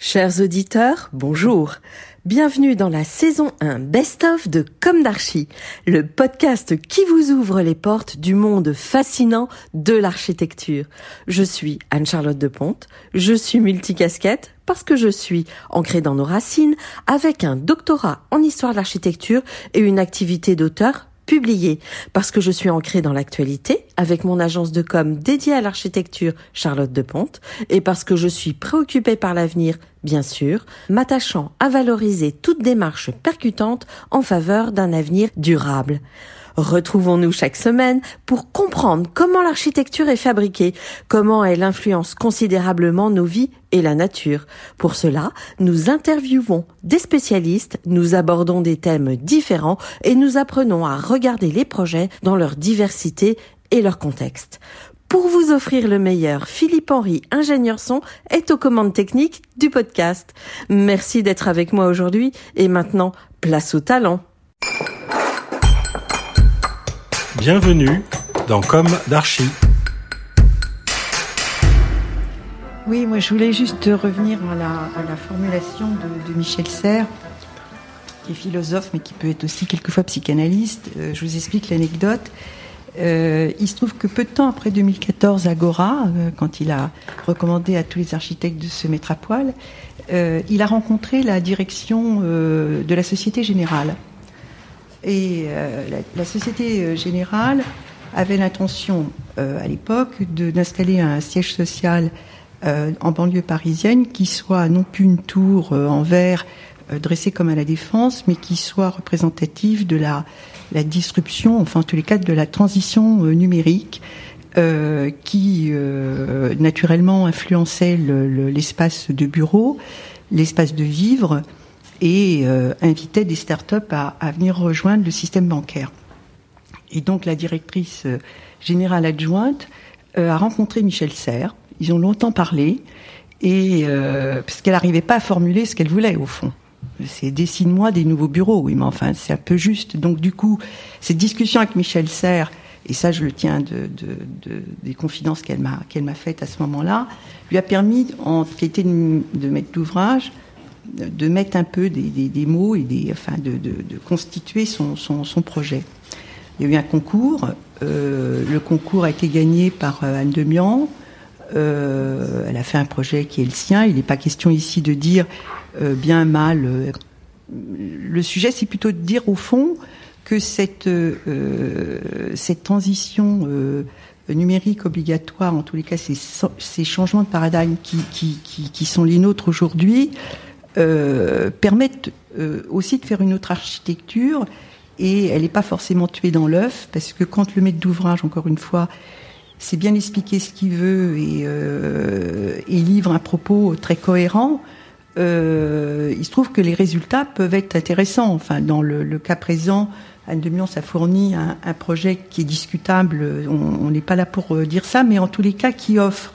Chers auditeurs, bonjour. Bienvenue dans la saison 1 Best-of de Comme d'Archie, le podcast qui vous ouvre les portes du monde fascinant de l'architecture. Je suis Anne-Charlotte de Ponte, je suis multicasquette parce que je suis ancrée dans nos racines avec un doctorat en histoire de l'architecture et une activité d'auteur publié parce que je suis ancrée dans l'actualité avec mon agence de com dédiée à l'architecture Charlotte de Ponte et parce que je suis préoccupée par l'avenir, bien sûr, m'attachant à valoriser toute démarche percutante en faveur d'un avenir durable. Retrouvons-nous chaque semaine pour comprendre comment l'architecture est fabriquée, comment elle influence considérablement nos vies et la nature. Pour cela, nous interviewons des spécialistes, nous abordons des thèmes différents et nous apprenons à regarder les projets dans leur diversité et leur contexte. Pour vous offrir le meilleur, Philippe Henry, ingénieur son, est aux commandes techniques du podcast. Merci d'être avec moi aujourd'hui et maintenant, place au talent. Bienvenue dans Comme d'Archie. Oui, moi je voulais juste revenir à la, formulation de, Michel Serres, qui est philosophe mais qui peut être aussi quelquefois psychanalyste. Euh, je vous explique l'anecdote. Euh, il se trouve que peu de temps après 2014, Agora, euh, quand il a recommandé à tous les architectes de se mettre à poil, il a rencontré la direction de la Société Générale. Et euh, la, Société euh, Générale avait l'intention euh, à l'époque d'installer un siège social en banlieue parisienne qui soit non plus une tour en verre dressée comme à la défense, mais qui soit représentative de la, la disruption, enfin en tous les cas de la transition numérique, qui naturellement influençait l'espace de bureau, l'espace de vivre, et euh, invitait des startups à, à venir rejoindre le système bancaire. Et donc la directrice euh, générale adjointe euh, a rencontré Michel Serres. Ils ont longtemps parlé et parce qu'elle n'arrivait pas à formuler ce qu'elle voulait au fond. C'est dessine-moi des nouveaux bureaux, oui, mais enfin c'est un peu juste. Donc du coup, cette discussion avec Michel Serres, et ça je le tiens de, de, de des confidences qu'elle m'a qu'elle m'a faites à ce moment-là, lui a permis en qualité de, de maître d'ouvrage de mettre un peu des, mots et des, enfin de, constituer son, projet. Il y a eu un concours. Euh, le concours a été gagné par euh, Anne Demian. Euh, elle a fait un projet qui est le sien. Il n'est pas question ici de dire bien, mal. le sujet, c'est plutôt de dire au fond que cette, cette transition numérique obligatoire, en tous les cas ces, changements de paradigme qui, qui sont les nôtres aujourd'hui, euh, permettent euh, aussi de faire une autre architecture et elle n'est pas forcément tuée dans l'œuf parce que quand le maître d'ouvrage, encore une fois, sait bien expliquer ce qu'il veut et, euh, livre un propos très cohérent, il se trouve que les résultats peuvent être intéressants. Enfin, dans le, cas présent, Anne Demian a fourni un, projet qui est discutable. On n'est pas là pour dire ça, mais en tous les cas, qui offre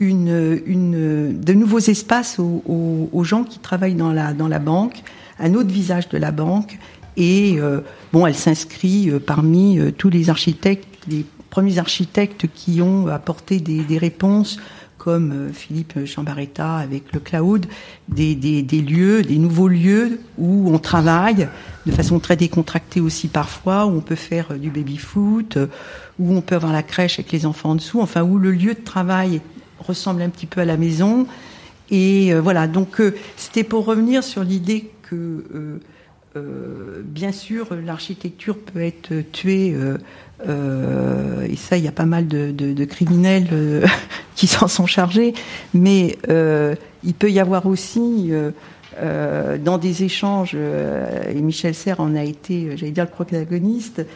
une, une, de nouveaux espaces aux, gens qui travaillent dans la, dans la banque, un autre visage de la banque. Et euh, bon, elle s'inscrit euh, parmi euh, tous les architectes, les premiers architectes qui ont apporté des, des réponses comme Philippe Chambaretta avec le cloud, des, des, des, lieux, des nouveaux lieux où on travaille de façon très décontractée aussi parfois, où on peut faire du baby-foot, où on peut avoir la crèche avec les enfants en dessous, enfin où le lieu de travail ressemble un petit peu à la maison. Et euh, voilà, donc euh, c'était pour revenir sur l'idée que, euh, bien sûr, l'architecture peut être tuée. et ça, il y a pas mal de, criminels qui s'en sont chargés. Mais il peut y avoir aussi, dans des échanges, et Michel Serres en a été, j'allais dire, le protagoniste,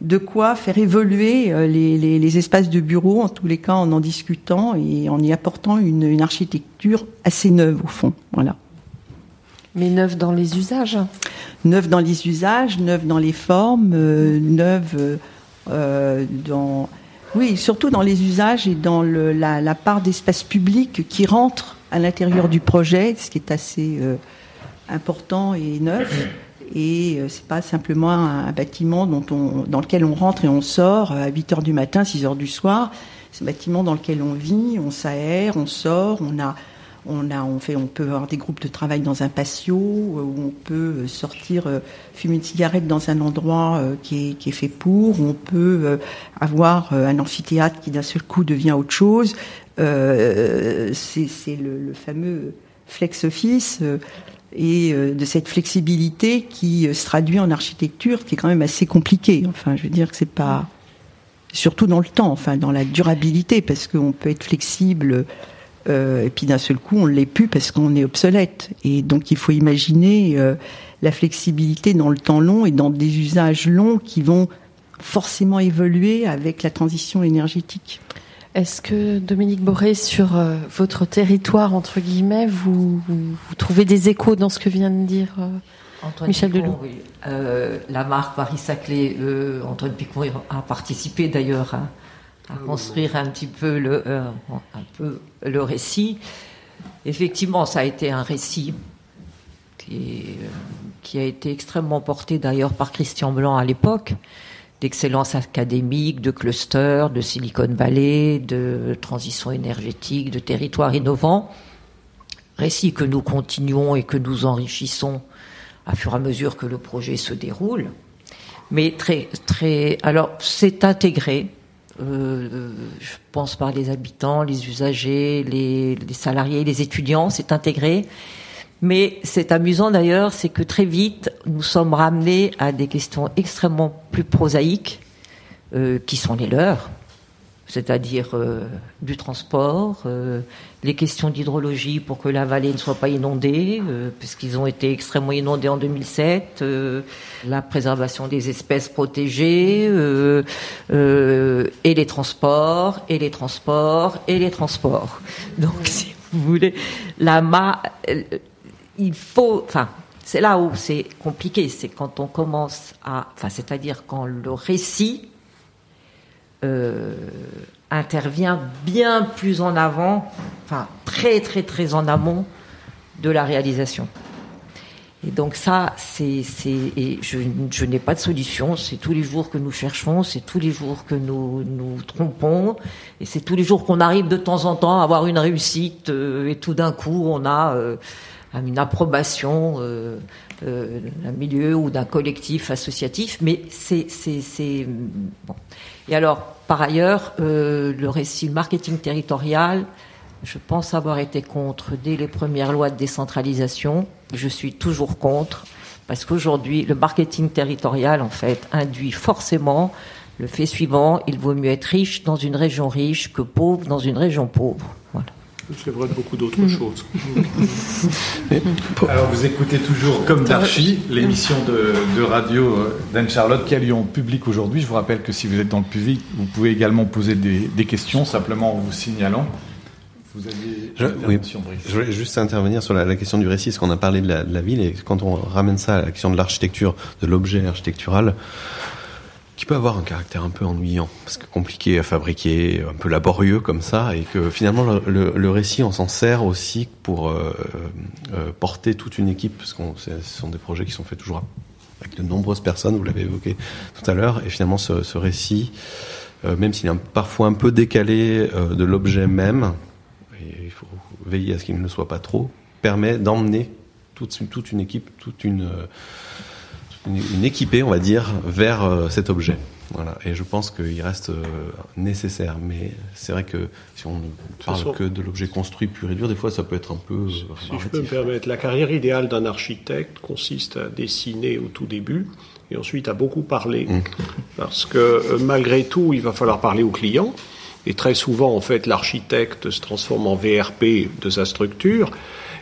de quoi faire évoluer les, les, espaces de bureau, en tous les cas en en discutant et en y apportant une, une architecture assez neuve au fond. Voilà. Mais neuve dans les usages Neuve dans les usages, neuve dans les formes, euh, neuve euh, dans... Oui, surtout dans les usages et dans le, la, la, part d'espace public qui rentre à l'intérieur du projet, ce qui est assez euh, important et neuf. Et euh, c'est pas simplement un, bâtiment dans lequel on rentre et on sort à 8 heures du matin, 6 heures du soir. C'est un bâtiment dans lequel on vit, on s'aère, on sort, on fait, on peut avoir des groupes de travail dans un patio, euh, où on peut sortir euh, fumer une cigarette dans un endroit euh, qui est, fait pour, on peut avoir un amphithéâtre qui d'un seul coup devient autre chose. Euh, c'est le, le, fameux flex office et de cette flexibilité qui se traduit en architecture, qui est quand même assez compliqué. Enfin, je veux dire que c'est pas surtout dans le temps, enfin dans la durabilité, parce qu'on peut être flexible euh, et puis d'un seul coup, on l'est plus parce qu'on est obsolète. Et donc, il faut imaginer euh, la flexibilité dans le temps long et dans des usages longs qui vont forcément évoluer avec la transition énergétique. Est-ce que Dominique Boré, sur euh, votre territoire, entre guillemets, vous, vous, vous, trouvez des échos dans ce que vient de dire Antoine Michel Picon, Delou oui. euh, La marque Paris-Saclay, Antoine Picon a participé d'ailleurs à, à construire un petit peu le, euh, un peu le récit. Effectivement, ça a été un récit qui, est, qui a été extrêmement porté d'ailleurs par Christian Blanc à l'époque, d'excellence académique, de cluster, de Silicon Valley, de transition énergétique, de territoire innovant. Récit que nous continuons et que nous enrichissons à fur et à mesure que le projet se déroule. Mais très, très, alors c'est intégré euh, je pense par les habitants, les usagers, les salariés, les étudiants, c'est intégré. Mais c'est amusant d'ailleurs, c'est que très vite, nous sommes ramenés à des questions extrêmement plus prosaïques, euh, qui sont les leurs, c'est-à-dire euh, du transport, euh, les questions d'hydrologie pour que la vallée ne soit pas inondée, puisqu'ils ont été extrêmement inondés en 2007, euh, la préservation des espèces protégées, et les transports, et les transports, et les transports. Donc, si vous voulez, la ma, il faut, enfin, c'est là où c'est compliqué, c'est quand on commence à, enfin, c'est-à-dire quand le récit euh, intervient bien plus en avant, enfin très très très en amont de la réalisation. Et donc ça, c'est, et je, je n'ai pas de solution. C'est tous les jours que nous cherchons, c'est tous les jours que nous nous trompons, et c'est tous les jours qu'on arrive de temps en temps à avoir une réussite, euh, et tout d'un coup on a euh, une approbation euh, euh, d'un milieu ou d'un collectif associatif. Mais c'est bon. Et alors, par ailleurs, euh, le récit marketing territorial, je pense avoir été contre dès les premières lois de décentralisation. Je suis toujours contre parce qu'aujourd'hui, le marketing territorial, en fait, induit forcément le fait suivant il vaut mieux être riche dans une région riche que pauvre dans une région pauvre. Voilà. C'est vrai de beaucoup d'autres mmh. choses. Alors, vous écoutez toujours Comme d'Archie, l'émission de, de, radio d'Anne-Charlotte qui a lieu en public aujourd'hui. Je vous rappelle que si vous êtes dans le public, vous pouvez également poser des, des questions, simplement en vous signalant. Vous avez je, oui, je voulais juste intervenir sur la, la question du récit, parce qu'on a parlé de la, de la, ville, et quand on ramène ça à la question de l'architecture, de l'objet architectural, qui peut avoir un caractère un peu ennuyant, parce que compliqué à fabriquer, un peu laborieux comme ça, et que finalement le, récit on s'en sert aussi pour euh, euh, porter toute une équipe, parce que ce sont des projets qui sont faits toujours avec de nombreuses personnes, vous l'avez évoqué tout à l'heure, et finalement ce, récit, euh, même s'il est parfois un peu décalé de l'objet même, et il faut veiller à ce qu'il ne le soit pas trop, permet d'emmener toute, une équipe, toute une une, une, équipée, on va dire, vers euh, cet objet. Voilà. Et je pense qu'il reste euh, nécessaire. Mais c'est vrai que si on ne parle façon, que de l'objet construit pur et dur, des fois ça peut être un peu. Si, si je peux me permettre, la carrière idéale d'un architecte consiste à dessiner au tout début et ensuite à beaucoup parler. Mmh. Parce que euh, malgré tout, il va falloir parler au client. Et très souvent, en fait, l'architecte se transforme en VRP de sa structure.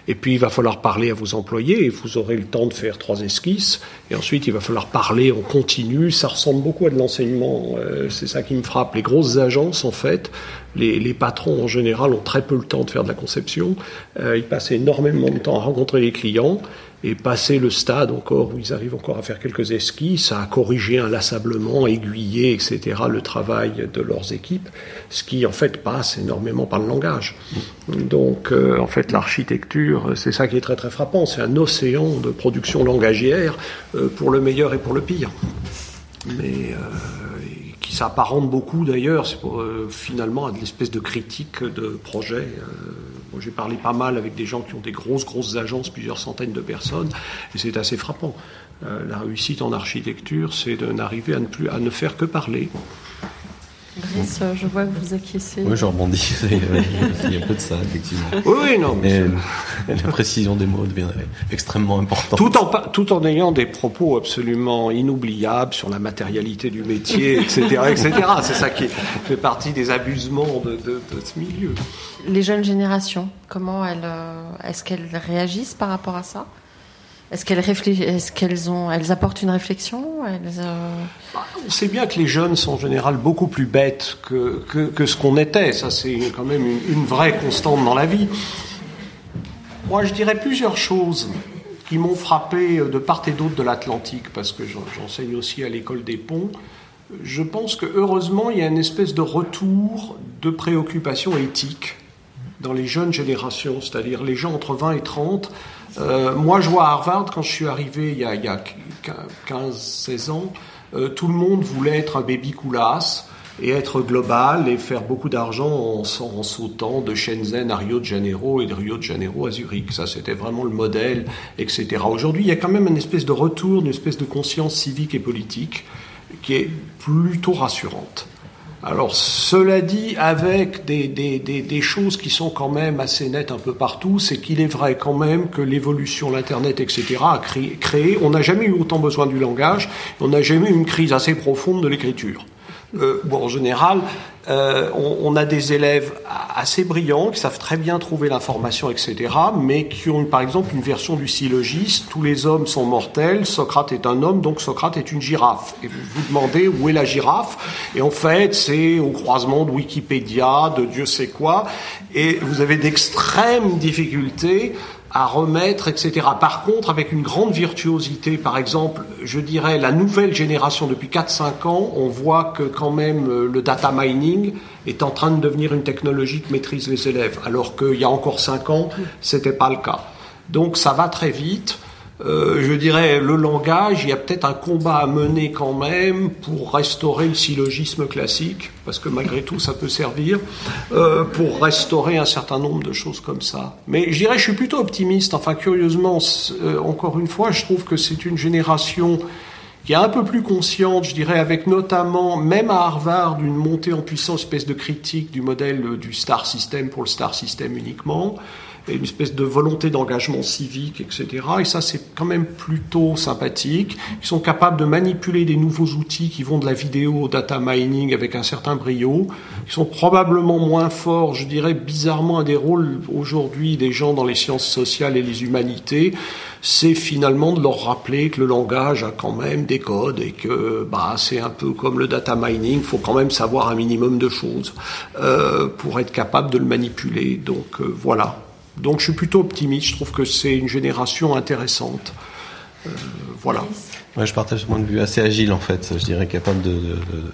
Et puis il va falloir parler à vos employés et vous aurez le temps de faire trois esquisses. Et ensuite il va falloir parler en continu. Ça ressemble beaucoup à de l'enseignement. Euh, c'est ça qui me frappe. Les grosses agences en fait, les, patrons en général ont très peu le temps de faire de la conception. Euh, ils passent énormément de temps à rencontrer les clients et passer le stade encore où ils arrivent encore à faire quelques esquisses, à corriger inlassablement, aiguiller, etc. le travail de leurs équipes, ce qui en fait passe énormément par le langage. Donc euh, en fait l'architecture, c'est ça qui est très très frappant, c'est un océan de production langagière euh, pour le meilleur et pour le pire. Mais euh, qui s'apparente beaucoup d'ailleurs, c'est euh, finalement à de l'espèce de critique de projet. Euh, j'ai parlé pas mal avec des gens qui ont des grosses, grosses agences, plusieurs centaines de personnes, et c'est assez frappant. Euh, la réussite en architecture, c'est de n'arriver à à ne faire que parler. Brice, je vois que vous acquiescez. Oui, je rebondis. Il y a un peu de ça, effectivement. Oui, oui non. Mais, la précision des mots devient extrêmement importante. Tout en, tout en ayant des propos absolument inoubliables sur la matérialité du métier, etc., etc. C'est ça qui fait partie des abusements de, de, de, ce milieu. Les jeunes générations, comment elles, est-ce qu'elles réagissent par rapport à ça? Est-ce qu'elles qu'elles ont, elles apportent une réflexion elles, euh... On sait bien que les jeunes sont en général beaucoup plus bêtes que, que, ce qu'on était. Ça, c'est quand même une, vraie constante dans la vie. Moi, je dirais plusieurs choses qui m'ont frappé de part et d'autre de l'Atlantique, parce que j'enseigne aussi à l'école des ponts. Je pense que heureusement, il y a une espèce de retour de préoccupation éthique dans les jeunes générations, c'est-à-dire les gens entre 20 et 30 euh, moi, je vois à Harvard, quand je suis arrivé il y a, il y a 15-16 ans, euh, tout le monde voulait être un baby coulasse et être global et faire beaucoup d'argent en, en, sautant de Shenzhen à Rio de Janeiro et de Rio de Janeiro à Zurich. Ça, c'était vraiment le modèle, etc. Aujourd'hui, il y a quand même une espèce de retour, une espèce de conscience civique et politique qui est plutôt rassurante. Alors, cela dit, avec des, des, des, choses qui sont quand même assez nettes un peu partout, c'est qu'il est vrai quand même que l'évolution, l'Internet, etc., a créé, créé on n'a jamais eu autant besoin du langage, on n'a jamais eu une crise assez profonde de l'écriture. Euh, en général, euh, on, a des élèves assez brillants qui savent très bien trouver l'information, etc., mais qui ont, par exemple, une version du syllogisme tous les hommes sont mortels, Socrate est un homme, donc Socrate est une girafe. Et vous vous demandez où est la girafe Et en fait, c'est au croisement de Wikipédia, de Dieu sait quoi, et vous avez d'extrêmes difficultés à remettre, etc. Par contre, avec une grande virtuosité, par exemple, je dirais la nouvelle génération depuis 4-5 ans, on voit que quand même euh, le data mining est en train de devenir une technologie que maîtrisent les élèves, alors qu'il y a encore 5 ans, c'était pas le cas. Donc ça va très vite. Euh, je dirais, le langage, il y a peut-être un combat à mener quand même pour restaurer le syllogisme classique, parce que malgré tout, ça peut servir, euh, pour restaurer un certain nombre de choses comme ça. Mais je dirais, je suis plutôt optimiste. Enfin, curieusement, euh, encore une fois, je trouve que c'est une génération qui est un peu plus consciente, je dirais, avec notamment, même à Harvard, une montée en puissance, espèce de critique du modèle du star system pour le star system uniquement une espèce de volonté d'engagement civique, etc. Et ça, c'est quand même plutôt sympathique. Ils sont capables de manipuler des nouveaux outils qui vont de la vidéo au data mining avec un certain brio. Ils sont probablement moins forts, je dirais bizarrement, à des rôles aujourd'hui des gens dans les sciences sociales et les humanités. C'est finalement de leur rappeler que le langage a quand même des codes et que bah, c'est un peu comme le data mining, il faut quand même savoir un minimum de choses euh, pour être capable de le manipuler. Donc euh, voilà. Donc je suis plutôt optimiste, je trouve que c'est une génération intéressante. Euh, voilà. Ouais, je partage ce point de vue assez agile en fait, je dirais capable de, de, de,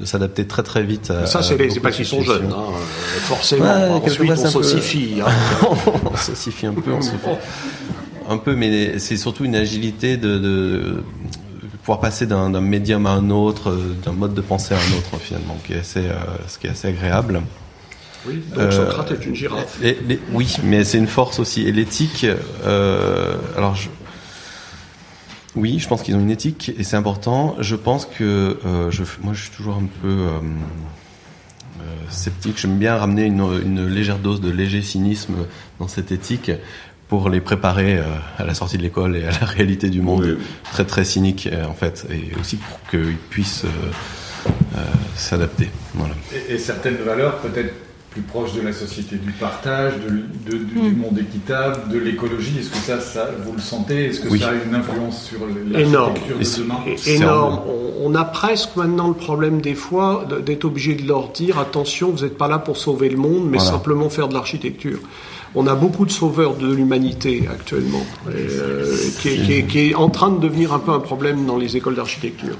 de s'adapter très très vite à. Ça, c'est pas qu'ils sont jeunes, hein, forcément. Ouais, Ensuite, on s'ossifie. Hein. on s'ossifie un peu, on un peu, mais c'est surtout une agilité de, de pouvoir passer d'un médium à un autre, d'un mode de pensée à un autre finalement, qui est assez, euh, ce qui est assez agréable. Oui, donc Socrate est une girafe. Les, les, oui, mais c'est une force aussi. Et l'éthique, euh, alors je, oui, je pense qu'ils ont une éthique et c'est important. Je pense que euh, je, moi, je suis toujours un peu euh, sceptique. J'aime bien ramener une, une, légère dose de léger cynisme dans cette éthique pour les préparer à la sortie de l'école et à la réalité du monde oui. très très cynique en fait, et aussi pour qu'ils puissent s'adapter. Voilà. Et, et certaines valeurs peut-être plus proche de la société du partage, de, du Hmm. monde équitable, de l'écologie. Est-ce que ça, ça, vous le sentez? Est-ce que Oui. ça a une influence sur l'architecture de demain? énorme. On, on a presque maintenant le problème des fois d'être obligé de leur dire attention, vous n'êtes pas là pour sauver le monde, mais Voilà. simplement faire de l'architecture. On a beaucoup de sauveurs de l'humanité actuellement, et, euh, qui, est, qui est- qui est en train de devenir un peu un problème dans les écoles d'architecture.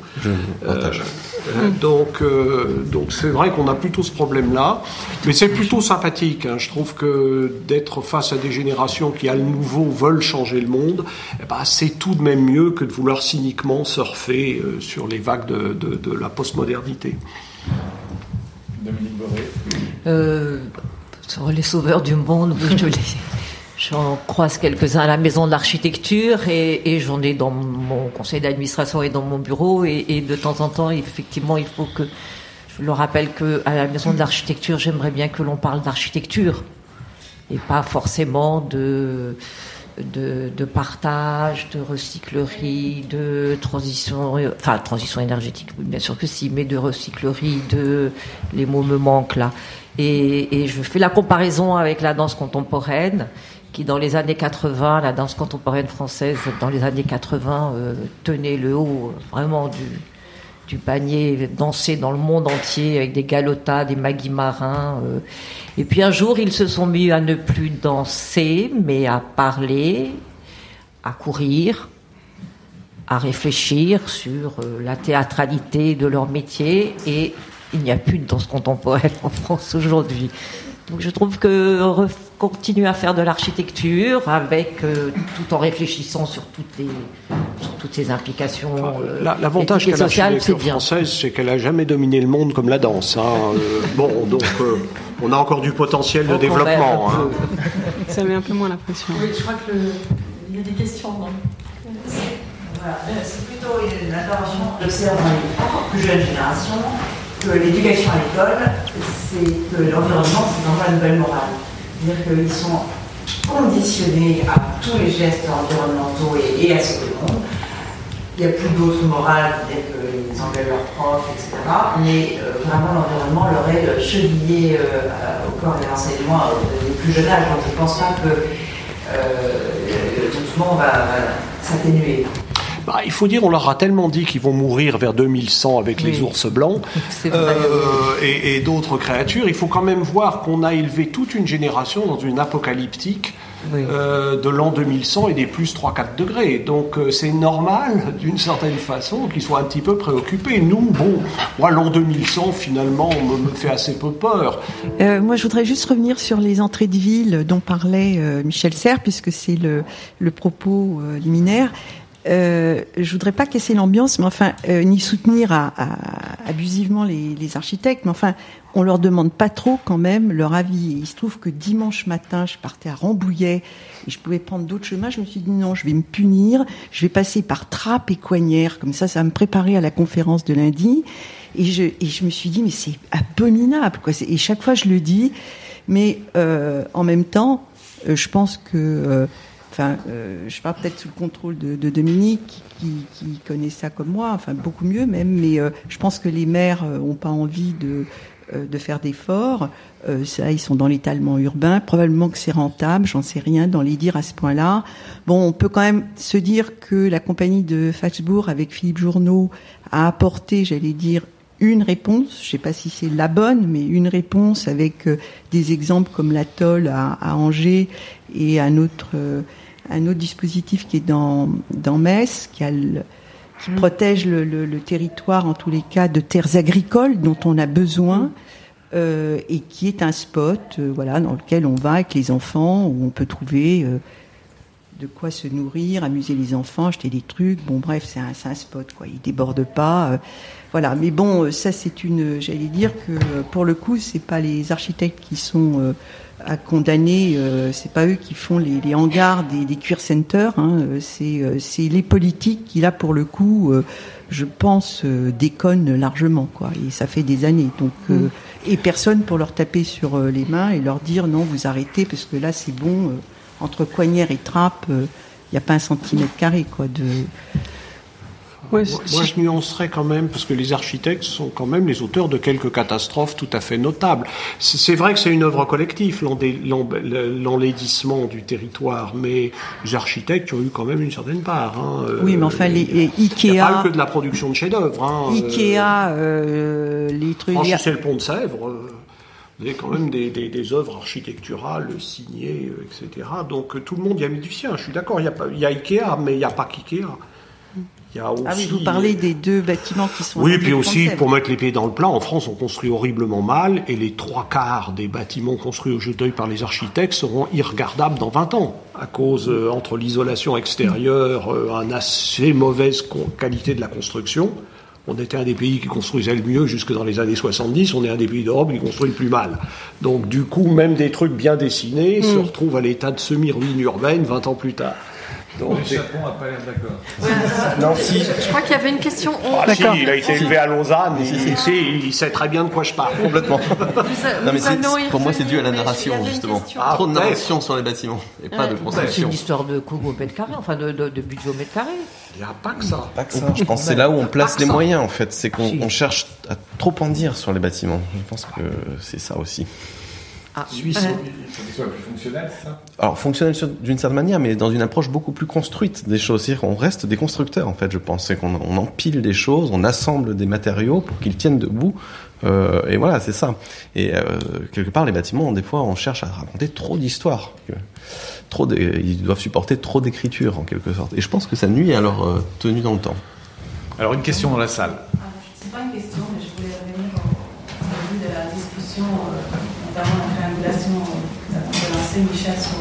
Partage. Euh, donc, euh, donc c'est vrai qu'on a plutôt ce problème-là, mais c'est plutôt sympathique. hein. Je trouve que d'être face à des générations qui à nouveau veulent changer le monde, eh ben, c'est tout de même mieux que de vouloir cyniquement surfer euh, sur les vagues de, de- de la postmodernité. Dominique Boré. Les sauveurs du monde, je j'en croise quelques-uns à la maison de l'architecture et, j'en ai dans mon conseil d'administration et dans mon bureau et, de temps en temps, effectivement, il faut que je le rappelle que à la maison de l'architecture, j'aimerais bien que l'on parle d'architecture et pas forcément de de, partage, de recyclerie, de transition, enfin transition énergétique, bien sûr que si, mais de recyclerie, de les mots me manquent là. Et, je fais la comparaison avec la danse contemporaine, qui dans les années 80, la danse contemporaine française, dans les années 80, euh, tenait le haut euh, vraiment du, panier, danser dans le monde entier avec des galotas, des maguis marins. euh. Et puis un jour, ils se sont mis à ne plus danser, mais à parler, à courir, à réfléchir sur la théâtralité de leur métier. Et il n'y a plus de danse contemporaine en France aujourd'hui. Donc je trouve que continuer à faire de l'architecture avec euh, tout en réfléchissant sur toutes les sur toutes ces implications. euh, La- L'avantage et qu'a l'architecture française, c'est qu'elle a jamais dominé le monde comme la danse. hein. Euh, bon, donc euh, on a encore du potentiel de développement. hein. Ça met un peu moins la pression. Oui, je crois que le- il y a des questions, non? Voilà, euh, c'est plutôt une intervention les encore plus jeunes générations que l'éducation à l'école, c'est que l'environnement, c'est vraiment la nouvelle morale. C'est-à-dire qu'ils sont conditionnés à tous les gestes environnementaux et, à sauver le monde. Il n'y a plus d'autres morales, c'est-à-dire qu'ils engueulent leurs profs, etc. Mais euh, vraiment, l'environnement leur est chevillé euh, au corps des renseignements euh, des plus jeunes âges. Donc je ne pense pas que le mouvement va, va s'atténuer. Bah, il faut dire, on leur a tellement dit qu'ils vont mourir vers 2100 avec les ours blancs euh, et, et d'autres créatures. Il faut quand même voir qu'on a élevé toute une génération dans une apocalyptique Oui. euh, de l'an 2100 et des plus 3-4 degrés. Donc euh, c'est normal, d'une certaine façon, qu'ils soient un petit peu préoccupés. Nous, bon, moi, l'an 2100, finalement, me, me fait assez peu peur. Euh, moi, je voudrais juste revenir sur les entrées de ville dont parlait euh, Michel Serres, puisque c'est le, le propos euh, liminaire. Euh, je voudrais pas casser l'ambiance, mais enfin, euh, ni soutenir à- à- abusivement les, les architectes, mais enfin, on leur demande pas trop quand même leur avis. Il se trouve que dimanche matin, je partais à Rambouillet et je pouvais prendre d'autres chemins. Je me suis dit non, je vais me punir, je vais passer par Trappes et Coignères, comme ça, ça va me préparer à la conférence de lundi. Et je, et je me suis dit, mais c'est abominable, quoi. Et chaque fois, je le dis, mais euh, en même temps, euh, je pense que, euh, enfin, euh, je parle peut-être sous le contrôle de, de Dominique, qui, qui connaît ça comme moi, enfin beaucoup mieux même, mais euh, je pense que les maires euh, ont pas envie de euh, de faire d'efforts. Euh, ça, ils sont dans l'étalement urbain. Probablement que c'est rentable, j'en sais rien dans les dire à ce point-là. Bon, on peut quand même se dire que la compagnie de Faxbourg avec Philippe Journeau a apporté, j'allais dire, une réponse. Je sais pas si c'est la bonne, mais une réponse avec euh, des exemples comme l'atoll à, à Angers et un autre euh, un autre dispositif qui est dans dans Metz, qui a le- qui protège le, le- le territoire en tous les cas de terres agricoles dont on a besoin euh, et qui est un spot euh, voilà dans lequel on va avec les enfants où on peut trouver euh, de quoi se nourrir, amuser les enfants, acheter des trucs. Bon, bref, c'est un, un spot, quoi. Il déborde pas. Euh, voilà. Mais bon, euh, ça, c'est une. J'allais dire que euh, pour le coup, c'est pas les architectes qui sont euh, à condamner. euh, c'est pas eux qui font les, les hangars des, des cuir centers. Hein, euh, c'est euh, c'est les politiques qui là, pour le coup, euh, je pense, euh, déconnent largement, quoi. Et ça fait des années. Donc. euh, et personne pour leur taper sur euh, les mains et leur dire non, vous arrêtez parce que là c'est bon. euh, entre Coignères et Trappes, il n'y a pas un centimètre carré quoi de. Moi, je nuancerais quand même, parce que les architectes sont quand même les auteurs de quelques catastrophes tout à fait notables. C'est vrai que c'est une œuvre collective, l'enlaidissement du territoire, mais les architectes ont eu quand même une certaine part. Hein, oui, mais enfin, les, Ikea... pas que de la production de chefs-d'œuvre. Hein, Ikea, euh, les trucs... Franchissez le pont de Sèvres... Vous avez quand même des, des, œuvres architecturales signées, euh, etc. Donc tout le monde y a mis du sien. Je suis d'accord, il y, a, il y a Ikea, mais il n'y a pas qu'Ikea. Ah oui, vous parlez des deux bâtiments qui sont. Oui, puis aussi pour mettre les pieds dans le plat, en France, on construit horriblement mal, et les trois quarts des bâtiments construits au jeu d'œil par les architectes seront irregardables dans 20 ans, à cause euh, entre l'isolation extérieure, euh, une assez mauvaise qualité de la construction, on était un des pays qui construisait le mieux jusque dans les années 70. On est un des pays d'Europe qui construit le plus mal. Donc, du coup, même des trucs bien dessinés se mm. retrouvent à l'état de semi-ruine urbaine 20 ans plus tard. Donc, le Chapon n'a pas l'air d'accord. non, si. Je crois qu'il y avait une question. Ah, si, il a été élevé à Lausanne. il, il, sait très bien de quoi je parle. Complètement. non, mais pour moi, c'est dû à la narration, justement. Trop de narration sur les bâtiments et pas de construction. C'est une histoire de coût au mètre carré, enfin de, de, de budget au mètre carré. Il n'y a pas que ça. Pas que ça. Je pense que c'est là où on place les moyens, en fait. C'est qu'on cherche à trop en dire sur les bâtiments. Je pense que c'est ça aussi. Ah, Suisse, euh... soit plus fonctionnel, ça? Alors, fonctionnel d'une certaine manière, mais dans une approche beaucoup plus construite des choses. C'est-à-dire qu'on reste des constructeurs, en fait, je pense. C'est qu'on on empile des choses, on assemble des matériaux pour qu'ils tiennent debout. Euh, et voilà, c'est ça. Et euh, quelque part, les bâtiments, des fois, on cherche à raconter trop d'histoires trop ils doivent supporter trop d'écriture en quelque sorte. Et je pense que ça nuit à leur euh, tenue dans le temps. Alors une question dans la salle. Ah, c'est pas une question, mais je voulais revenir au, début de la discussion, euh, notamment la triangulation que vous avez lancé, Michel, sur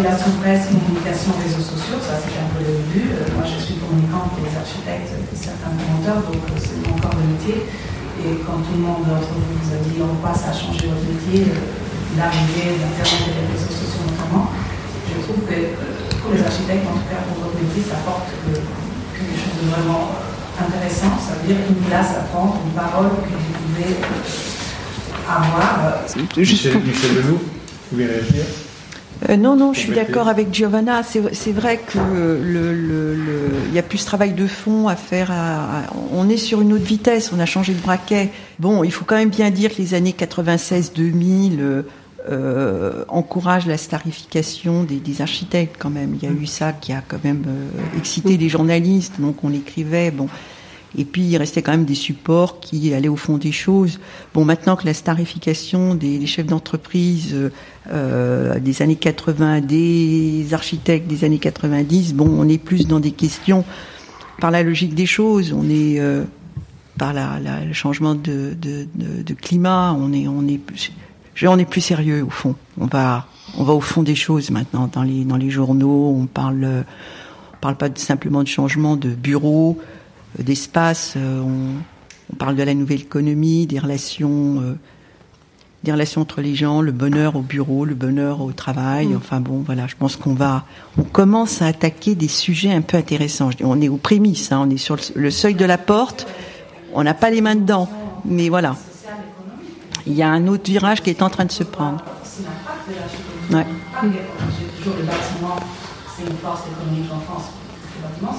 relations presse, communication, réseaux sociaux. Ça, c'était un peu le début. Euh, moi, je suis communicante pour les architectes et certains monteurs, donc c'est mon corps de métier. Et quand tout le monde d'entre vous vous a dit en quoi ça a changé votre métier, l'arrivée d'Internet et des réseaux sociaux notamment, je trouve que euh, pour les architectes, en tout cas pour votre métier, ça apporte quelque chose de vraiment euh, intéressant. Ça veut dire une place à prendre, une parole que vous pouvez euh, avoir. Juste Michel, Michel Leloup, vous voulez réagir? Non, non, je suis d'accord avec Giovanna. C'est vrai que le, le, il y a plus de travail de fond à faire. on est sur une autre vitesse. On a changé de braquet. Bon, il faut quand même bien dire que les années 96-2000 euh, encourage la starification des, architectes quand même. Il y a eu ça qui a quand même euh, excité les journalistes, donc on écrivait. Bon, et puis il restait quand même des supports qui allaient au fond des choses. Bon, maintenant que la starification des, chefs d'entreprise euh, des années 80, des architectes des années 90, bon, on est plus dans des questions par la logique des choses. On est par la, le changement de, de, de, climat. On est, on est plus, on est plus sérieux au fond. On va, on va au fond des choses maintenant dans les dans les journaux. On parle, on parle pas simplement de changement de bureau, euh, d'espace. Euh, on, parle de la nouvelle économie, des relations, euh, des relations entre les gens, le bonheur au bureau, le bonheur au travail. Mm. Enfin bon, voilà. Je pense qu'on va, on commence à attaquer des sujets un peu intéressants. On est aux prémices. Hein, on est sur le seuil de la porte. On n'a pas les mains dedans, mais voilà il y a un autre virage qui est en train de se prendre. C'est l'impact de l'architecture. Ouais. Toujours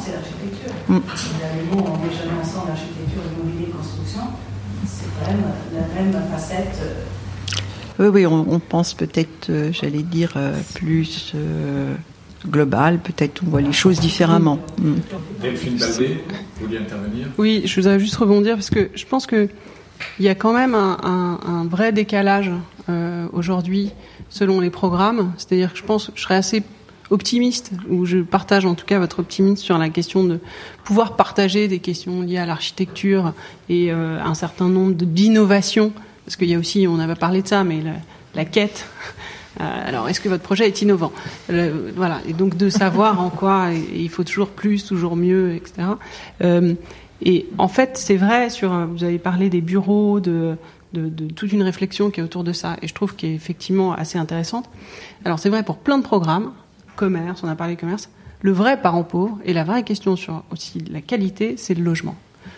c'est l'architecture. Mm. Les mots, on met jamais ensemble architecture, immobilier, construction. C'est quand même la même facette. Oui, oui, on, pense peut-être, euh, j'allais dire, euh, plus euh, global, peut-être on voit les choses différemment. Mm. Delphine Baldé, vous vouliez intervenir? Oui, je voudrais juste rebondir parce que je pense que il y a quand même un, vrai décalage euh, aujourd'hui selon les programmes. C'est-à-dire que je pense que je serais assez optimiste, ou je partage en tout cas votre optimisme sur la question de pouvoir partager des questions liées à l'architecture et euh, un certain nombre d'innovations, parce qu'il y a aussi, on avait parlé de ça, mais la, quête. Euh, alors, est-ce que votre projet est innovant? Voilà, et donc de savoir en quoi il faut toujours plus, toujours mieux, etc. Et en fait, c'est vrai, sur, vous avez parlé des bureaux, de, de, de, toute une réflexion qui est autour de ça, et je trouve qu'elle est effectivement assez intéressante. Alors c'est vrai pour plein de programmes, commerce, on a parlé commerce, le vrai parent pauvre, et la vraie question sur aussi la qualité, c'est le logement.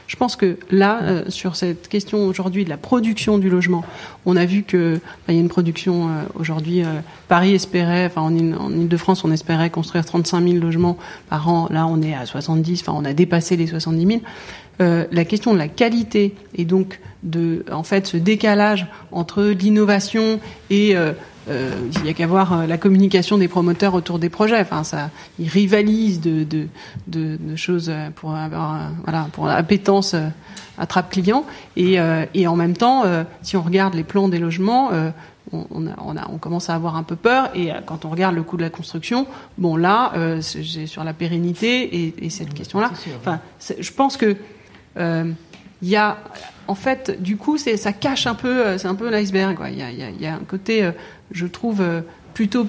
je pense que là, euh, sur cette question aujourd'hui de la production du logement, on a vu que bah, y a une production euh, aujourd'hui. Euh, Paris espérait, enfin en, Ile-de-France, on espérait construire 35 000 logements par an. Là, on est à 70. Enfin, on a dépassé les 70 000. la question de la qualité et donc de, en fait, ce décalage entre l'innovation et il n'y a qu'à voir euh, la communication des promoteurs autour des projets. Enfin, ça, ils rivalisent de, de, de, de choses pour avoir, voilà, pour l'appétence euh, attrape client. Et, euh, et en même temps, si on regarde les plans des logements, on, on, a, on, a, on, commence à avoir un peu peur. Et quand on regarde le coût de la construction, bon là, j'ai sur la pérennité et, et cette question-là. Enfin, je pense que il y a en fait, du coup, ça cache un peu, c'est un peu l'iceberg. Il, il y a un côté je trouve euh, plutôt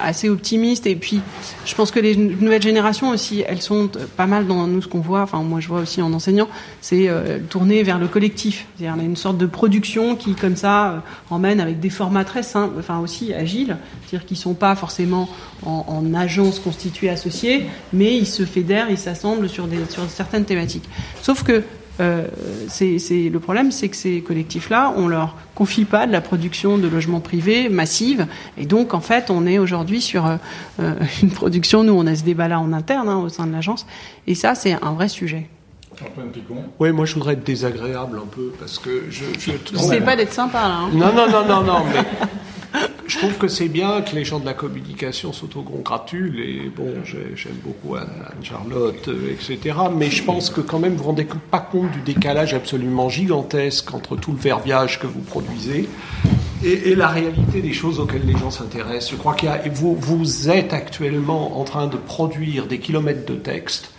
assez optimiste. Et puis je pense que les nouvelles générations aussi elles sont pas mal dans nous ce qu'on voit. Enfin moi je vois aussi en enseignant c'est euh, tourner vers le collectif. C'est-à-dire une sorte de production qui comme ça euh, emmène avec des formats très simples enfin aussi agiles. C'est-à-dire qu'ils sont pas forcément en, en agence constituée associée mais ils se fédèrent ils s'assemblent sur sur certaines thématiques. Sauf que euh, c'est, le problème, c'est que ces collectifs-là, on leur confie pas de la production de logements privés massive, et donc en fait, on est aujourd'hui sur euh, euh, une production. Nous, on a ce débat-là en interne hein, au sein de l'agence, et ça, c'est un vrai sujet. Oui, moi je voudrais être désagréable un peu parce que je. je, je sais pas d'être sympa là. Hein. Non, non, non, non, non, mais je trouve que c'est bien que les gens de la communication s'autocongratulent et bon, j'aime beaucoup Anne-Charlotte, euh, etc. Mais je pense que quand même vous ne vous rendez pas compte du décalage absolument gigantesque entre tout le verbiage que vous produisez et, la réalité des choses auxquelles les gens s'intéressent. Je crois qu'il y a, vous, vous êtes actuellement en train de produire des kilomètres de texte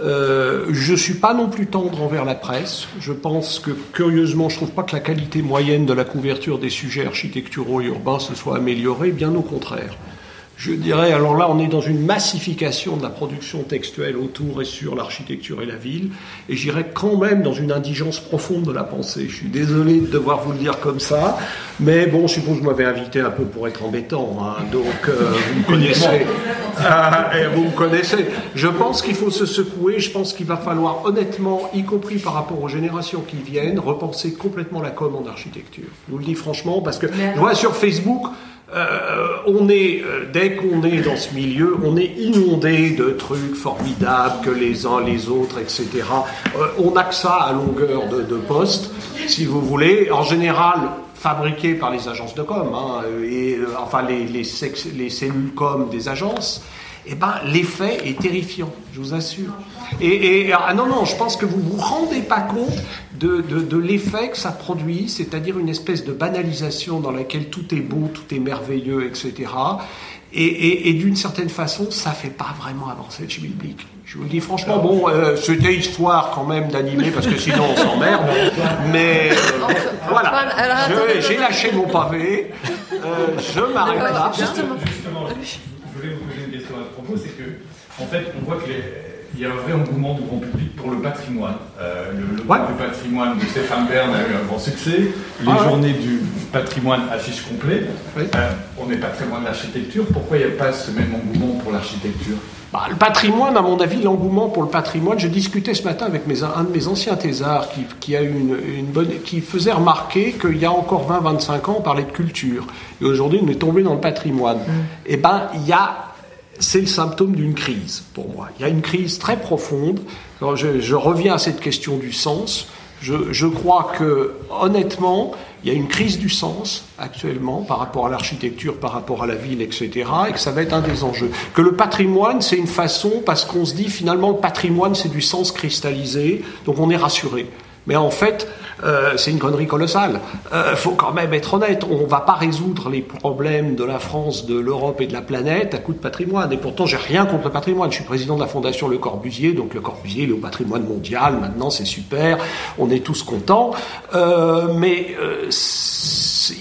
euh, je suis pas non plus tendre envers la presse. Je pense que, curieusement, je trouve pas que la qualité moyenne de la couverture des sujets architecturaux et urbains se soit améliorée, bien au contraire. Je dirais, alors là, on est dans une massification de la production textuelle autour et sur l'architecture et la ville, et j'irais quand même dans une indigence profonde de la pensée. Je suis désolé de devoir vous le dire comme ça, mais bon, je suppose que vous m'avez invité un peu pour être embêtant, hein, donc euh, vous me connaissez. Euh, vous me connaissez. Je pense qu'il faut se secouer, je pense qu'il va falloir honnêtement, y compris par rapport aux générations qui viennent, repenser complètement la com en architecture. Je vous le dis franchement, parce que je vois sur Facebook, euh, on est, euh, dès qu'on est dans ce milieu, on est inondé de trucs formidables que les uns, les autres, etc. Euh, on n'a que ça à longueur de, poste, si vous voulez. En général, fabriqués par les agences de com, hein, et enfin les, les, les cellules com des agences eh ben, l'effet est terrifiant, je vous assure. Et, ah non, non, je pense que vous vous rendez pas compte de, de, l'effet que ça produit, c'est-à-dire une espèce de banalisation dans laquelle tout est beau, tout est merveilleux, etc. Et, et, d'une certaine façon, ça fait pas vraiment avancer le biblique. Je vous le dis franchement, bon, euh, c'était histoire quand même d'animer parce que sinon on s'emmerde. Mais euh, voilà, j'ai lâché mon pavé, euh, je m'arrête là. Justement, je voulais vous poser une question à ce propos, c'est que en fait, on voit qu'il y a un vrai engouement du grand public pour le patrimoine. Euh, le, le du patrimoine de Stéphane Bern a eu un grand succès. Les ah journées du patrimoine affichent complet. Euh, on n'est pas très loin de l'architecture. Pourquoi il n'y a pas ce même engouement pour l'architecture? Bah, le patrimoine, à mon avis, l'engouement pour le patrimoine, je discutais ce matin avec mes, un de mes anciens thésards qui, qui, a une, une bonne, qui faisait remarquer qu'il y a encore 20-25 ans, on parlait de culture. Et aujourd'hui, on est tombé dans le patrimoine. Mm. Et eh ben, il y a, c'est le symptôme d'une crise, pour moi. Il y a une crise très profonde. Je reviens à cette question du sens. Je, je crois que, honnêtement, il y a une crise du sens actuellement par rapport à l'architecture, par rapport à la ville, etc. Et que ça va être un des enjeux. Que le patrimoine, c'est une façon, parce qu'on se dit finalement le patrimoine, c'est du sens cristallisé, donc on est rassuré. Mais en fait, euh, c'est une connerie colossale. Il euh, faut quand même être honnête. On ne va pas résoudre les problèmes de la France, de l'Europe et de la planète à coup de patrimoine. Et pourtant, j'ai rien contre le patrimoine. Je suis président de la fondation Le Corbusier, donc Le Corbusier il est au patrimoine mondial. Maintenant, c'est super. On est tous contents. Euh, mais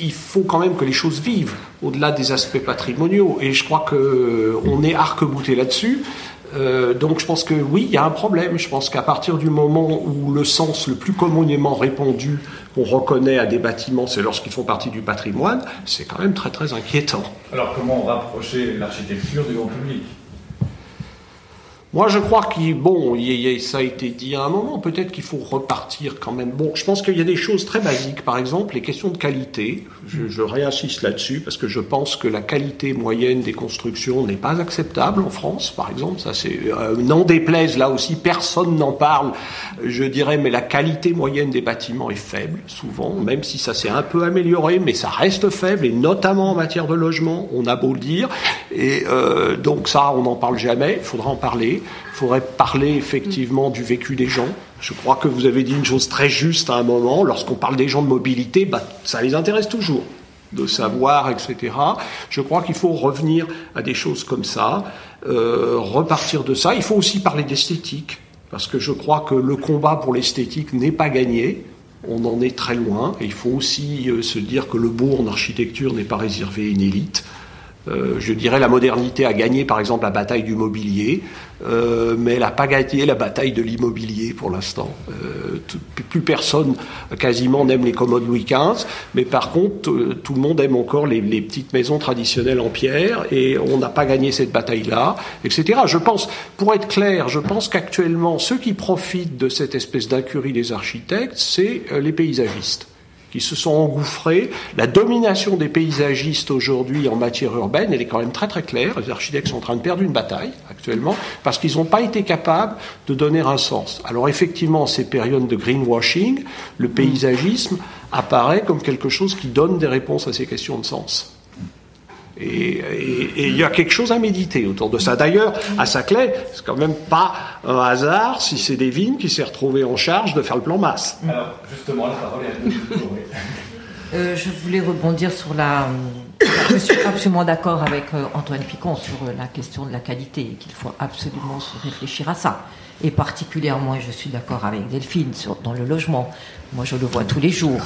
il faut quand même que les choses vivent au-delà des aspects patrimoniaux. Et je crois que on est arc-bouté là-dessus. Euh, donc je pense que oui, il y a un problème. Je pense qu'à partir du moment où le sens le plus communément répandu qu'on reconnaît à des bâtiments, c'est lorsqu'ils font partie du patrimoine, c'est quand même très très inquiétant. Alors comment rapprocher l'architecture du grand public? Moi, je crois qu'il, bon, ça a été dit à un moment, peut-être qu'il faut repartir quand même. Bon, je pense qu'il y a des choses très basiques, par exemple, les questions de qualité. Je, je réinsiste là-dessus parce que je pense que la qualité moyenne des constructions n'est pas acceptable en France, par exemple. Ça, c'est, euh, n'en déplaise, là aussi, personne n'en parle, je dirais, mais la qualité moyenne des bâtiments est faible, souvent, même si ça s'est un peu amélioré, mais ça reste faible, et notamment en matière de logement, on a beau le dire. Et euh, donc ça, on n'en parle jamais, il faudra en parler. Il faudrait parler effectivement du vécu des gens. Je crois que vous avez dit une chose très juste à un moment. Lorsqu'on parle des gens de mobilité, bah, ça les intéresse toujours de savoir, etc. Je crois qu'il faut revenir à des choses comme ça, euh, repartir de ça. Il faut aussi parler d'esthétique, parce que je crois que le combat pour l'esthétique n'est pas gagné. On en est très loin. Et il faut aussi euh, se dire que le beau en architecture n'est pas réservé à une élite. Euh, je dirais la modernité a gagné par exemple la bataille du mobilier, euh, mais elle n'a pas gagné la bataille de l'immobilier pour l'instant. Euh, plus personne quasiment n'aime les commodes Louis XV, mais par contre tout le monde aime encore les, les, petites maisons traditionnelles en pierre et on n'a pas gagné cette bataille-là, etc. Je pense, pour être clair, je pense qu'actuellement ceux qui profitent de cette espèce d'incurie des architectes, c'est les paysagistes qui se sont engouffrés. La domination des paysagistes aujourd'hui en matière urbaine, est quand même très très claire. Les architectes sont en train de perdre une bataille actuellement parce qu'ils n'ont pas été capables de donner un sens. Alors effectivement, ces périodes de greenwashing, le paysagisme apparaît comme quelque chose qui donne des réponses à ces questions de sens. Et il y a quelque chose à méditer autour de ça. D'ailleurs, à Saclay, c'est quand même pas un hasard si c'est des vignes qui s'est retrouvé en charge de faire le plan masse. Alors, justement, la parole est à euh, Je voulais rebondir sur la. Je suis absolument d'accord avec euh, Antoine Picon sur euh, la question de la qualité et qu'il faut absolument se réfléchir à ça. Et particulièrement, je suis d'accord avec Delphine sur, dans le logement. Moi, je le vois tous les jours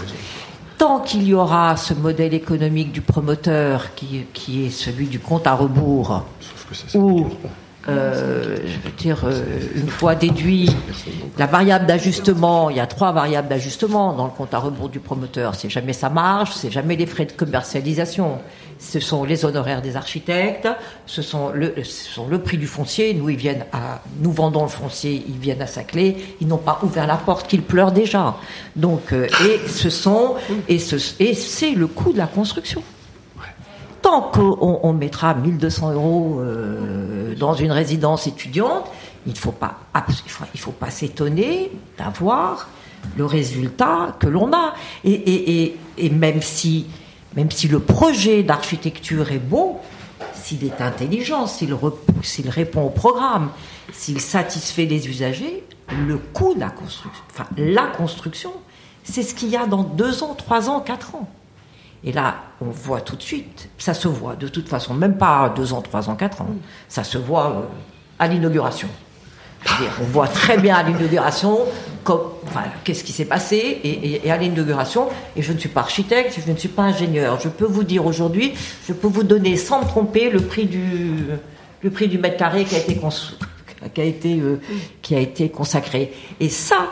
tant qu'il y aura ce modèle économique du promoteur qui, qui est celui du compte à rebours, où, euh, je veux dire, euh, une fois déduit la variable d'ajustement, il y a trois variables d'ajustement dans le compte à rebours du promoteur. C'est jamais sa marge, c'est jamais les frais de commercialisation, ce sont les honoraires des architectes, ce sont le, prix du foncier. Nous, ils viennent à, nous vendons le foncier, ils viennent à sa clé. Ils n'ont pas ouvert la porte, qu'ils pleurent déjà. Donc, euh, et ce sont, et c'est le coût de la construction. Tant qu'on on mettra 1200 euros euh, dans une résidence étudiante, il ne faut pas, s'étonner d'avoir le résultat que l'on a. Et, même si même si le projet d'architecture est bon, s'il est intelligent, s'il, répond au programme, s'il satisfait les usagers, le coût de la construction, enfin la construction, c'est ce qu'il y a dans deux ans, trois ans, quatre ans. Et là, on voit tout de suite, ça se voit de toute façon, même pas deux ans, trois ans, quatre ans, ça se voit euh, à l'inauguration on voit très bien à l'inauguration enfin, qu'est-ce qui s'est passé et, à l'inauguration. Et je ne suis pas architecte, je ne suis pas ingénieur. Je peux vous dire aujourd'hui, je peux vous donner sans me tromper le prix du, le prix du mètre carré qui a été, qui a été, euh, qui a été consacré. Et ça,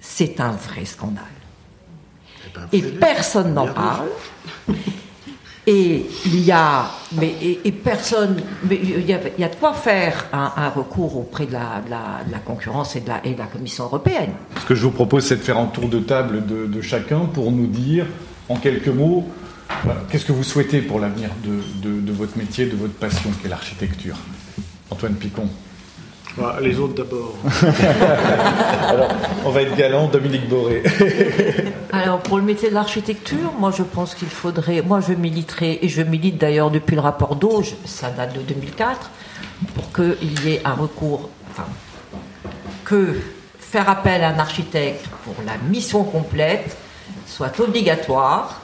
c'est un vrai scandale. Et personne n'en parle. Et il y a, mais et, personne, mais il y, a, il y, a, de quoi faire un, un recours auprès de la, de, la, de la, concurrence et de la, et de la Commission européenne. Ce que je vous propose, c'est de faire un tour de table de, de chacun pour nous dire, en quelques mots, qu'est-ce que vous souhaitez pour l'avenir de, de, de, votre métier, de votre passion, qui est l'architecture? Antoine Picon. Les autres d'abord. Alors, on va être galant, Dominique Boré. Alors, pour le métier de l'architecture, moi, je pense qu'il faudrait. Moi, je militerai, et je milite d'ailleurs depuis le rapport d'Auge, ça date de 2004, pour qu'il y ait un recours. Enfin, que faire appel à un architecte pour la mission complète soit obligatoire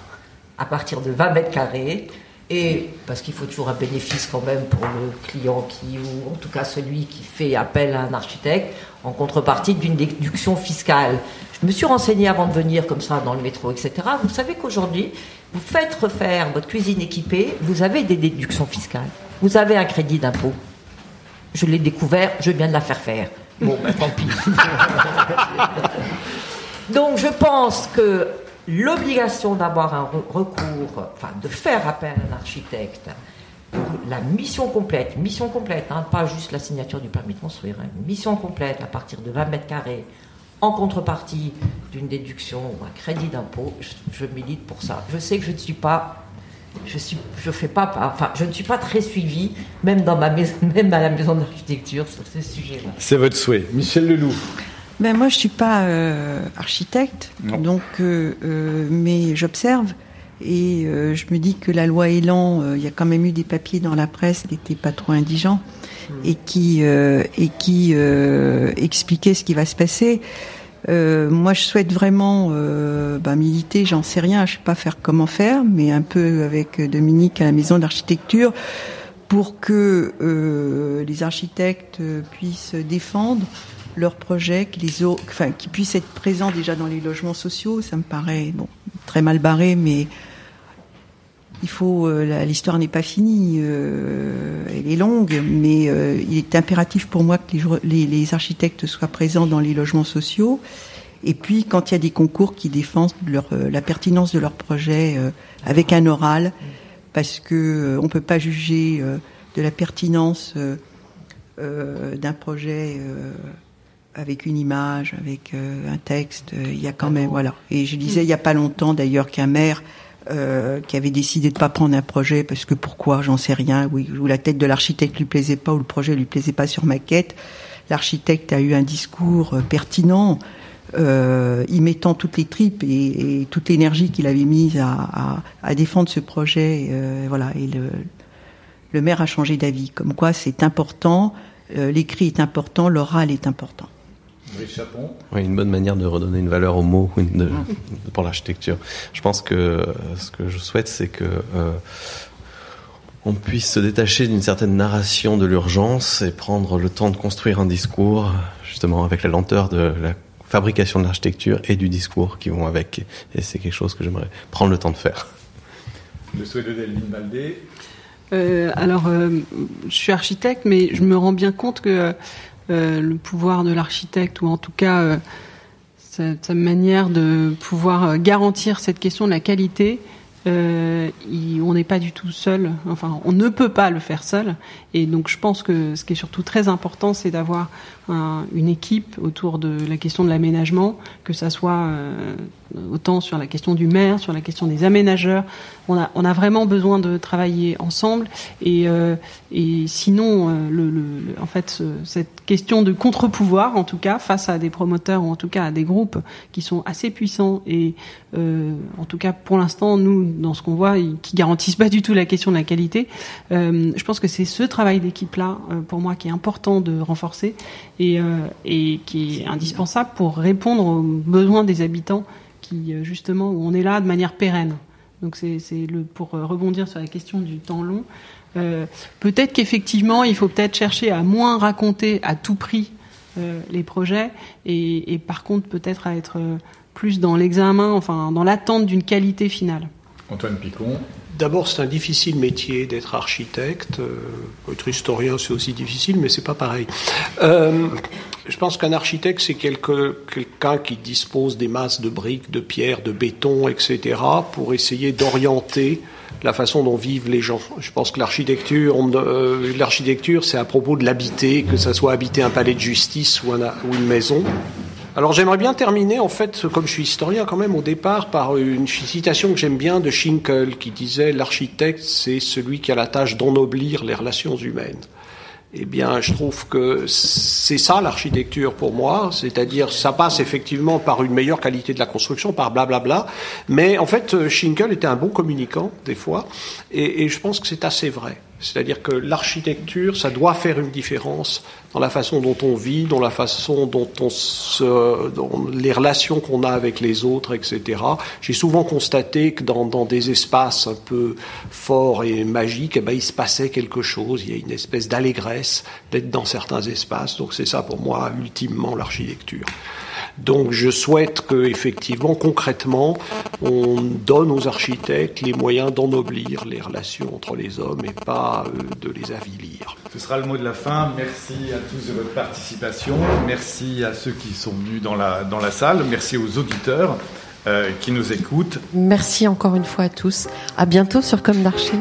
à partir de 20 mètres carrés et parce qu'il faut toujours un bénéfice quand même pour le client qui, ou en tout cas celui qui fait appel à un architecte, en contrepartie d'une déduction fiscale. Je me suis renseignée avant de venir comme ça dans le métro, etc. Vous savez qu'aujourd'hui, vous faites refaire votre cuisine équipée, vous avez des déductions fiscales. Vous avez un crédit d'impôt. Je l'ai découvert, je viens de la faire faire. Bon, ben, tant pis. Donc je pense que l'obligation d'avoir un recours, enfin de faire appel à un architecte pour la mission complète, mission complète, hein, pas juste la signature du permis de construire, hein, une mission complète à partir de 20 mètres carrés, en contrepartie d'une déduction ou un crédit d'impôt, je, je, milite pour ça. Je sais que je ne suis pas, je suis, je fais pas, enfin, je ne suis pas très suivi, même dans ma maison, même à la maison d'architecture sur ce sujet-là. C'est votre souhait, Michel Leloup. Ben moi, je suis pas euh, architecte, Non. donc, euh, euh, mais j'observe et euh, je me dis que la loi Elan, euh, il y a quand même eu des papiers dans la presse qui n'étaient pas trop indigents et qui euh, et qui euh, expliquaient ce qui va se passer. Euh, moi, je souhaite vraiment euh, ben, militer. J'en sais rien, je sais pas faire comment faire, mais un peu avec Dominique à la maison d'architecture pour que euh, les architectes puissent défendre leurs projets, que les puissent être présents déjà dans les logements sociaux. Ça me paraît bon, très mal barré, mais il faut. euh, L'histoire n'est pas finie. euh, elle est longue, mais euh, il est impératif pour moi que les, les, architectes soient présents dans les logements sociaux. Et puis, quand il y a des concours qui défendent leur, la pertinence de leur projet avec un oral, parce que on peut pas juger de la pertinence d'un projet avec une image, avec euh, un texte. euh, Il y a quand même voilà. Et je disais il y a pas longtemps d'ailleurs qu'un maire euh, qui avait décidé de pas prendre un projet parce que pourquoi j'en sais rien ou, ou la tête de l'architecte lui plaisait pas ou le projet lui plaisait pas sur maquette l'architecte a eu un discours euh, pertinent euh, y mettant toutes les tripes et, et toute l'énergie qu'il avait mise à, à, à défendre ce projet euh, voilà et le, le maire a changé d'avis comme quoi c'est important euh, l'écrit est important l'oral est important Brice Chapon. Oui, une bonne manière de redonner une valeur au mot une- de- pour l'architecture. Je pense que euh, ce que je souhaite, c'est que euh, on puisse se détacher d'une certaine narration de l'urgence et prendre le temps de construire un discours, justement avec la lenteur de la fabrication de l'architecture et du discours qui vont avec. Et c'est quelque chose que j'aimerais prendre le temps de faire. Le souhait de Delphine Baldé. Euh, alors, euh, je suis architecte, mais je me rends bien compte que euh, le pouvoir de l'architecte, ou en tout cas euh, sa, manière de pouvoir euh, garantir cette question de la qualité, euh, on n'est pas du tout seul. Enfin, on ne peut pas le faire seul. Et donc, je pense que ce qui est surtout très important, c'est d'avoir un- une équipe autour de la question de l'aménagement, que ça soit euh, autant sur la question du maire, sur la question des aménageurs. On a, on a vraiment besoin de travailler ensemble. Et, euh, et sinon, euh, le, le- en fait, ce- cette question de contre-pouvoir, en tout cas, face à des promoteurs ou en tout cas à des groupes qui sont assez puissants et, euh, en tout cas, pour l'instant, nous, dans ce qu'on voit, qui garantissent pas du tout la question de la qualité. Euh, je pense que c'est ce travail d'équipe-là, euh, pour moi, qui est important de renforcer et, euh, et qui est indispensable pour répondre aux besoins des habitants qui, euh, justement, où on est là de manière pérenne. Donc c'est pour euh, rebondir sur la question du temps long. Peut-être qu'effectivement, il faut peut-être chercher à moins raconter à tout prix les projets et, et par contre peut-être à être plus dans l'examen, enfin dans l'attente d'une qualité finale. Antoine Picon. D'abord, c'est un difficile métier d'être architecte. Euh, être historien, c'est aussi difficile, mais c'est pas pareil. Euh, je pense qu'un architecte, c'est quelqu'un qui dispose des masses de briques, de pierres, de béton, etc., pour essayer d'orienter la façon dont vivent les gens. Je pense que euh, l'architecture, c'est à propos de l'habiter, que ça soit habiter un palais de justice ou une maison. Alors j'aimerais bien terminer, en fait, comme je suis historien quand même au départ, par une citation que j'aime bien de Schinkel qui disait l'architecte c'est celui qui a la tâche d'ennoblir les relations humaines. Eh bien, je trouve que c'est ça l'architecture pour moi, c'est-à-dire ça passe effectivement par une meilleure qualité de la construction, par blablabla, mais en fait Schinkel était un bon communicant des fois, et, et je pense que c'est assez vrai. C'est-à-dire que l'architecture, ça doit faire une différence dans la façon dont on vit, dans la façon dont on se, dans les relations qu'on a avec les autres, etc. J'ai souvent constaté que dans, dans des espaces un peu forts et magiques, eh ben, il se passait quelque chose. Il y a une espèce d'allégresse d'être dans certains espaces. Donc c'est ça pour moi ultimement l'architecture. Donc je souhaite que effectivement, concrètement, on donne aux architectes les moyens d'ennoblir les relations entre les hommes et pas euh, de les avilir. Ce sera le mot de la fin. Merci à tous de votre participation. Merci à ceux qui sont venus dans la, dans la salle. Merci aux auditeurs euh, qui nous écoutent. Merci encore une fois à tous. À bientôt sur Comme d'Archie.